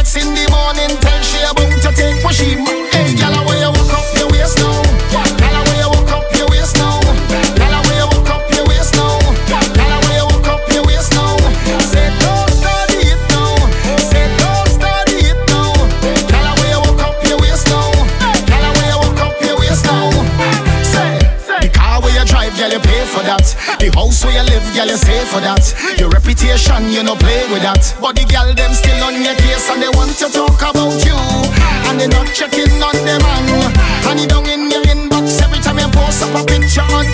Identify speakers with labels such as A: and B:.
A: Sex in the morning, tell she about to take what machine. girl, you pay for that. The house where you live, girl, you save for that. Your reputation, you no play with that. But the girl, them still on your case and they want to talk about you. And they not checking on them man. And you down in your inbox every time you post up a picture on